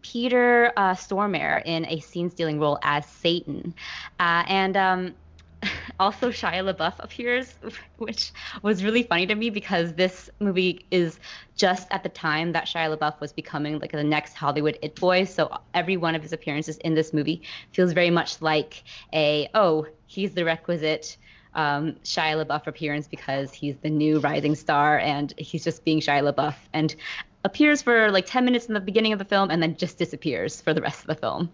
Peter uh, Stormare in a scene-stealing role as Satan, uh, and um, also Shia LaBeouf appears, which was really funny to me because this movie is just at the time that Shia LaBeouf was becoming like the next Hollywood it boy. So every one of his appearances in this movie feels very much like a oh he's the requisite um, Shia LaBeouf appearance because he's the new rising star and he's just being Shia LaBeouf and appears for like 10 minutes in the beginning of the film and then just disappears for the rest of the film.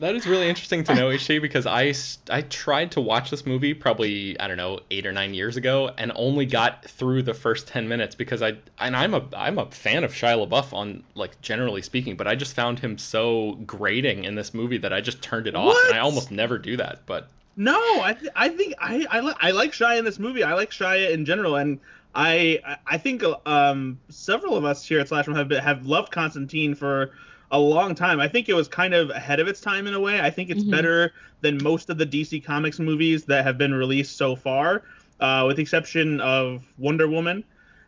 That is really interesting to know, HT, because I, I tried to watch this movie probably I don't know eight or nine years ago and only got through the first ten minutes because I and I'm a I'm a fan of Shia LaBeouf on like generally speaking, but I just found him so grating in this movie that I just turned it off. What? And I almost never do that, but No, I th- I think I I, li- I like Shia in this movie. I like Shia in general, and I I- think um several of us here at Slashfilm have have loved Constantine for a long time. I think it was kind of ahead of its time in a way. I think it's Mhm. better than most of the DC Comics movies that have been released so far, uh, with the exception of Wonder Woman.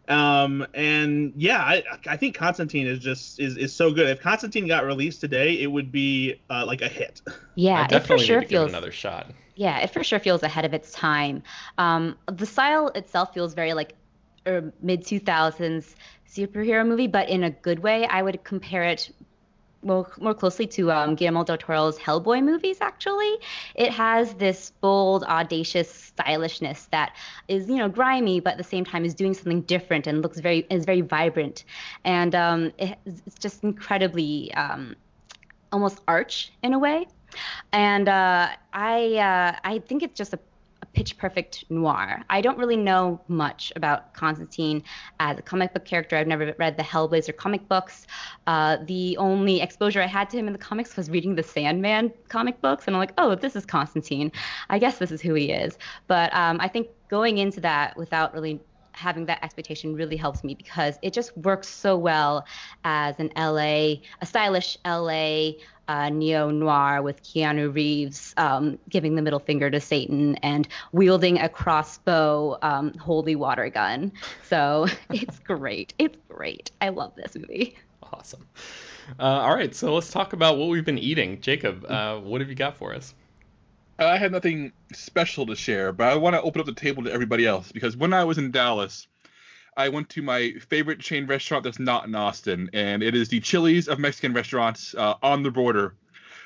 Um, and yeah, I, I think Constantine is just is, is so good. If Constantine got released today, it would be uh, like a hit. Yeah, I it for definitely sure give it feels another shot. Yeah, it for sure feels ahead of its time. Um, the style itself feels very like er, mid 2000s superhero movie, but in a good way. I would compare it more, more closely to um, Guillermo del Toro's Hellboy movies, actually. It has this bold, audacious stylishness that is, you know, grimy, but at the same time is doing something different and looks very, is very vibrant. And um, it, it's just incredibly um, almost arch in a way and uh, I uh, I think it's just a, a pitch perfect noir. I don't really know much about Constantine as a comic book character. I've never read the Hellblazer comic books. Uh, the only exposure I had to him in the comics was reading the Sandman comic books, and I'm like, oh, this is Constantine. I guess this is who he is. But um, I think going into that without really having that expectation really helps me because it just works so well as an LA, a stylish LA uh, neo noir with Keanu Reeves um, giving the middle finger to Satan and wielding a crossbow um, holy water gun. So it's great. It's great. I love this movie. Awesome. Uh, all right, so let's talk about what we've been eating. Jacob, uh, what have you got for us? I have nothing special to share, but I want to open up the table to everybody else because when I was in Dallas, I went to my favorite chain restaurant that's not in Austin, and it is the Chili's of Mexican restaurants uh, on the border,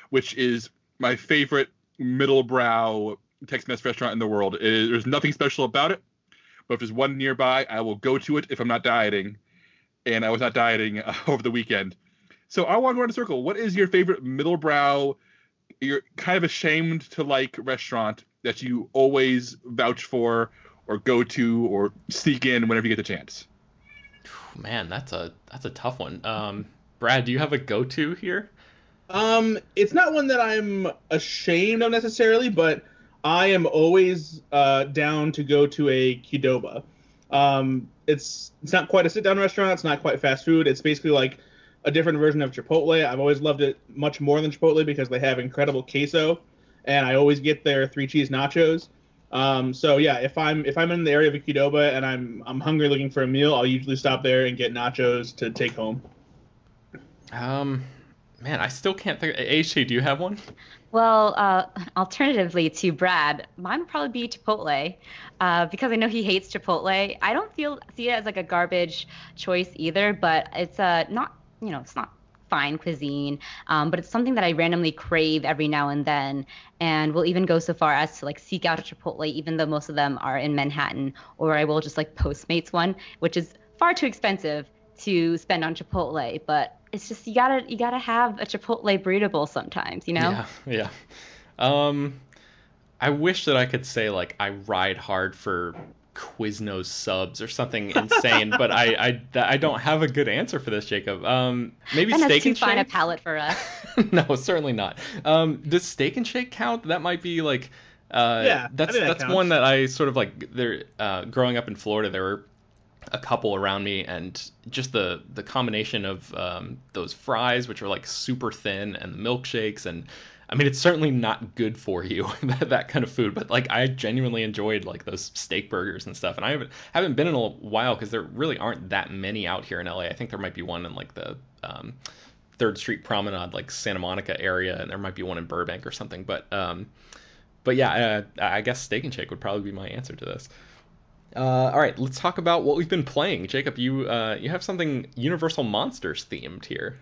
which is my favorite middle brow Tex-Mex restaurant in the world. There's nothing special about it, but if there's one nearby, I will go to it if I'm not dieting, and I was not dieting uh, over the weekend. So I want to around the circle. What is your favorite middle brow? You're kind of ashamed to like restaurant that you always vouch for or go to or sneak in whenever you get the chance. Man, that's a that's a tough one. Um, Brad, do you have a go-to here? Um, it's not one that I'm ashamed of necessarily, but I am always uh, down to go to a Qdoba. Um, it's it's not quite a sit-down restaurant. It's not quite fast food. It's basically like a different version of Chipotle. I've always loved it much more than Chipotle because they have incredible queso, and I always get their three cheese nachos. Um, so yeah, if I'm if I'm in the area of a Qdoba and I'm I'm hungry looking for a meal, I'll usually stop there and get nachos to take home. Um, man, I still can't think. HT, do you have one? Well, uh, alternatively to Brad, mine would probably be Chipotle, uh, because I know he hates Chipotle. I don't feel see it as like a garbage choice either, but it's uh, not you know it's not fine cuisine, um, but it's something that I randomly crave every now and then, and will even go so far as to like seek out a Chipotle, even though most of them are in Manhattan, or I will just like Postmates one, which is far too expensive to spend on Chipotle, but it's just you gotta you gotta have a Chipotle burrito bowl sometimes, you know. Yeah, yeah. Um, I wish that I could say like I ride hard for Quiznos subs or something insane, but I, I I don't have a good answer for this, Jacob. Um, maybe steak And that's steak too and fine a shake. palate for us. no, certainly not. Um, does steak and shake count? That might be like. Uh, Yeah, that's that that's counts. one that I sort of like. There, uh, growing up in Florida, there were a couple around me, and just the the combination of um, those fries, which are like super thin, and the milkshakes, and I mean, it's certainly not good for you that, that kind of food, but like I genuinely enjoyed like those steak burgers and stuff. And I haven't haven't been in a while because there really aren't that many out here in LA. I think there might be one in like the um, Third Street Promenade, like Santa Monica area, and there might be one in Burbank or something. But um, but yeah, uh, I guess Steak and Shake would probably be my answer to this. Uh, all right, let's talk about what we've been playing. Jacob, you uh, you have something Universal Monsters themed here.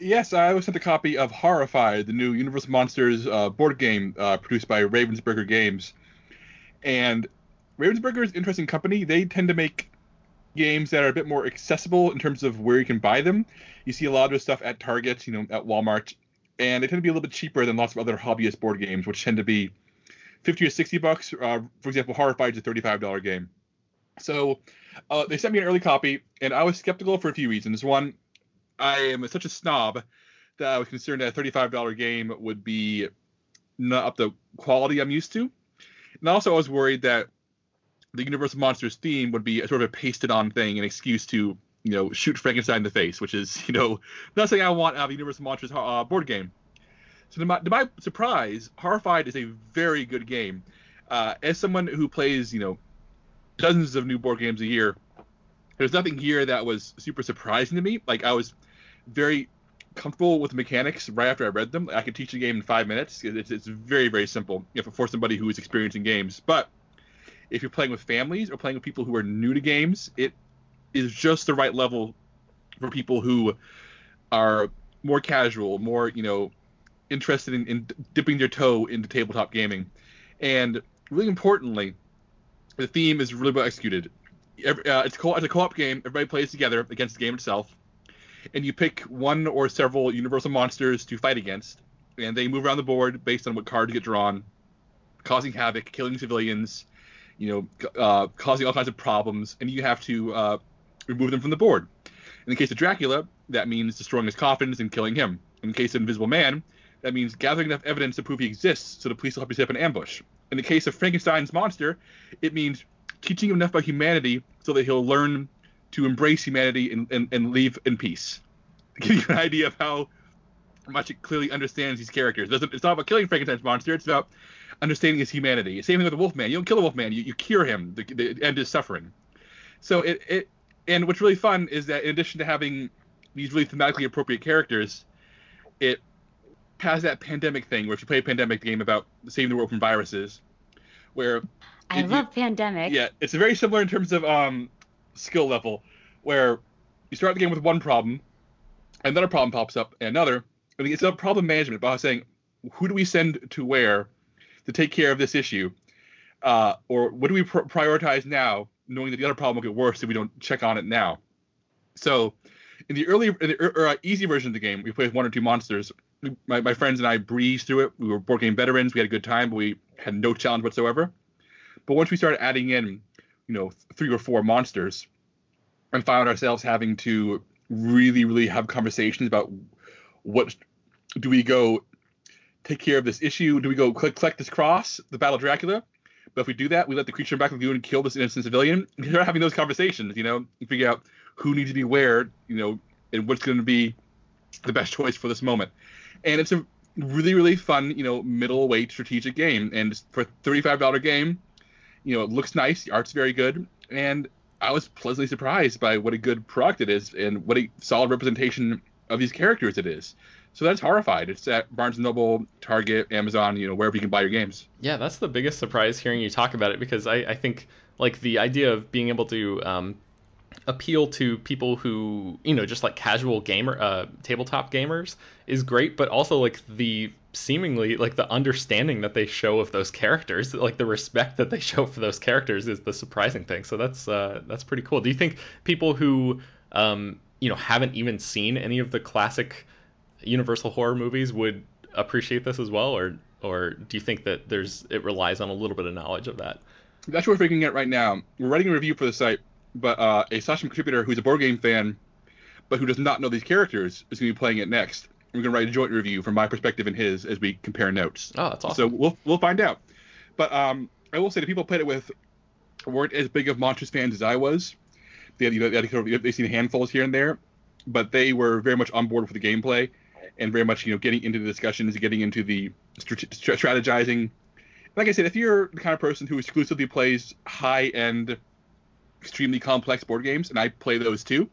Yes, I was sent a copy of Horrified, the new Universal Monsters uh, board game uh, produced by Ravensburger Games. And Ravensburger is an interesting company. They tend to make games that are a bit more accessible in terms of where you can buy them. You see a lot of stuff at Target, you know, at Walmart, and they tend to be a little bit cheaper than lots of other hobbyist board games, which tend to be 50 or 60 bucks. Uh, for example, Horrified is a $35 game. So uh, they sent me an early copy, and I was skeptical for a few reasons. One, I am such a snob that I was concerned that a $35 game would be not up the quality I'm used to. And also, I was worried that the Universal Monsters theme would be a sort of a pasted on thing, an excuse to, you know, shoot Frankenstein in the face, which is, you know, not something I want out of a Universal Monsters uh, board game. So, to my, to my, surprise, Horrified is a very good game. Uh, as someone who plays, you know, dozens of new board games a year, there's nothing here that was super surprising to me. Like, I was very comfortable with the mechanics right after I read them. I could teach a game in five minutes. It's, it's very, very simple you know, for somebody who is experiencing games. But if you're playing with families or playing with people who are new to games, it is just the right level for people who are more casual, more, you know, interested in, in dipping their toe into tabletop gaming. And really importantly, the theme is really well executed. Every, uh, it's, co- it's a co-op game. Everybody plays together against the game itself and you pick one or several universal monsters to fight against, and they move around the board based on what cards get drawn, causing havoc, killing civilians, you know, uh, causing all kinds of problems, and you have to uh, remove them from the board. In the case of Dracula, that means destroying his coffins and killing him. In the case of Invisible Man, that means gathering enough evidence to prove he exists so the police will help you set up an ambush. In the case of Frankenstein's monster, it means teaching him enough about humanity so that he'll learn to embrace humanity and, and, and leave in peace. To give you an idea of how much it clearly understands these characters. It doesn't, it's not about killing Frankenstein's monster. It's about understanding his humanity. Same thing with the Wolfman. You don't kill the Wolfman. You, you cure him. The, the end is suffering. So it, it and what's really fun is that in addition to having these really thematically appropriate characters, it has that pandemic thing where if you play a pandemic game about saving the world from viruses, where I it, love you, pandemic. Yeah, it's very similar in terms of um skill level where you start the game with one problem, and then a problem pops up, and another. And it's a problem management by saying, who do we send to where to take care of this issue, uh, or what do we pr- prioritize now, knowing that the other problem will get worse if we don't check on it now. So, in the early, in the uh, easy version of the game, we played one or two monsters. My, my friends and I breezed through it. We were board game veterans. We had a good time, but we had no challenge whatsoever. But once we started adding in you know three or four monsters and found ourselves having to really really have conversations about what do we go take care of this issue? Do we go click collect this cross the battle dracula? But if we do that we let the creature back with you and kill this innocent civilian. Start having those conversations you know and figure out who needs to be where you know and what's going to be the best choice for this moment. And it's a really really fun you know middle weight strategic game. And for a $35 game you know, it looks nice. The art's very good, and I was pleasantly surprised by what a good product it is and what a solid representation of these characters it is. So that's horrified. It's at Barnes and Noble, Target, Amazon, you know, wherever you can buy your games. Yeah, that's the biggest surprise hearing you talk about it because I, I think like the idea of being able to um, appeal to people who you know just like casual gamer uh, tabletop gamers is great but also like the seemingly like the understanding that they show of those characters like the respect that they show for those characters is the surprising thing. So that's uh, that's pretty cool. Do you think people who um, you know haven't even seen any of the classic universal horror movies would appreciate this as well? Or or do you think that there's it relies on a little bit of knowledge of that? That's what we're figuring out right now. We're writing a review for the site but uh, a Sasha contributor who's a board game fan, but who does not know these characters is going to be playing it next. We're going to write a joint review from my perspective and his as we compare notes. Oh, that's awesome. So we'll we'll find out. But um, I will say the people played it with weren't as big of Monsters fans as I was. They had, you know, they had, they've seen handfuls here and there, but they were very much on board with the gameplay and very much you know getting into the discussions, getting into the strategizing. Like I said, if you're the kind of person who exclusively plays high-end, extremely complex board games, and I play those too,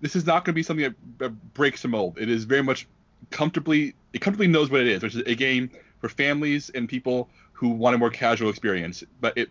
this is not going to be something that breaks the mold. It is very much comfortably it comfortably knows what it is, which is a game for families and people who want a more casual experience. But it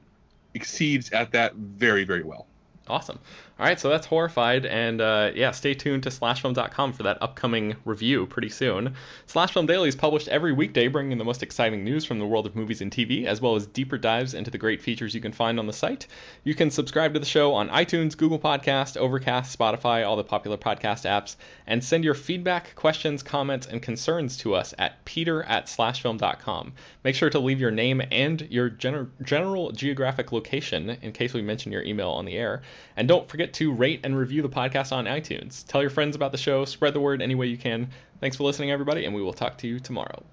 exceeds at that very very well. Awesome. All right, so that's horrified, and uh, yeah, stay tuned to slashfilm.com for that upcoming review pretty soon. Slashfilm Daily is published every weekday, bringing the most exciting news from the world of movies and TV, as well as deeper dives into the great features you can find on the site. You can subscribe to the show on iTunes, Google Podcast, Overcast, Spotify, all the popular podcast apps, and send your feedback, questions, comments, and concerns to us at peter at slashfilm.com. Make sure to leave your name and your gener- general geographic location in case we mention your email on the air. And don't forget to rate and review the podcast on iTunes. Tell your friends about the show, spread the word any way you can. Thanks for listening, everybody, and we will talk to you tomorrow.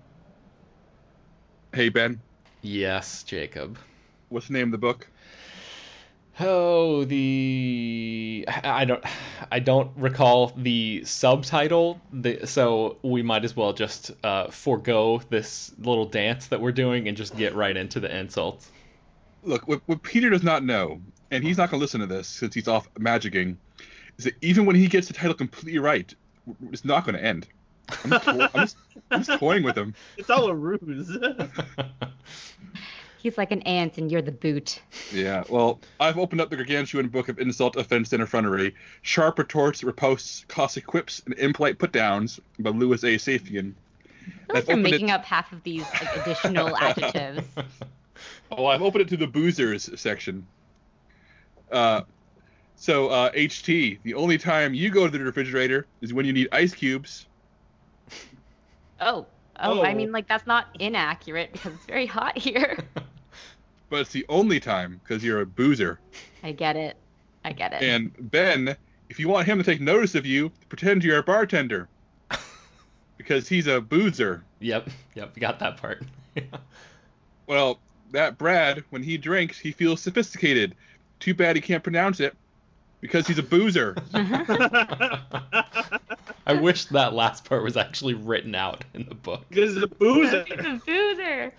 Hey, Ben. Yes, Jacob. What's the name of the book? Oh, the I don't I don't recall the subtitle. The, so we might as well just uh, forego this little dance that we're doing and just get right into the insults. Look, what, what Peter does not know and he's not going to listen to this since he's off magicking, is that even when he gets the title completely right, it's not going to end. I'm just, to- I'm, just, I'm just toying with him. It's all a ruse. He's like an ant, and you're the boot. Yeah, well, I've opened up the gargantuan book of insult, offense, and effrontery, sharp retorts, riposts, caustic quips, and impolite put-downs by Louis A. Safian. I feel like you're making it... up half of these like, additional adjectives. Oh, I've opened it to the boozers section. Uh, so uh, HT, the only time you go to the refrigerator is when you need ice cubes. Oh, oh, oh. I mean, like that's not inaccurate because it's very hot here. but it's the only time because you're a boozer. I get it. I get it. And Ben, if you want him to take notice of you, pretend you're a bartender. because he's a boozer. Yep, yep, got that part. well, that Brad, when he drinks, he feels sophisticated too bad he can't pronounce it because he's a boozer. I wish that last part was actually written out in the book. Because he's a boozer. he's a boozer.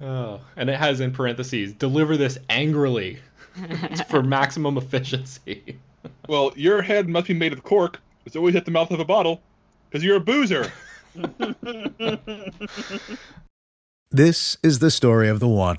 Oh, and it has in parentheses, deliver this angrily for maximum efficiency. well, your head must be made of cork. It's always at the mouth of a bottle because you're a boozer. this is the story of the one.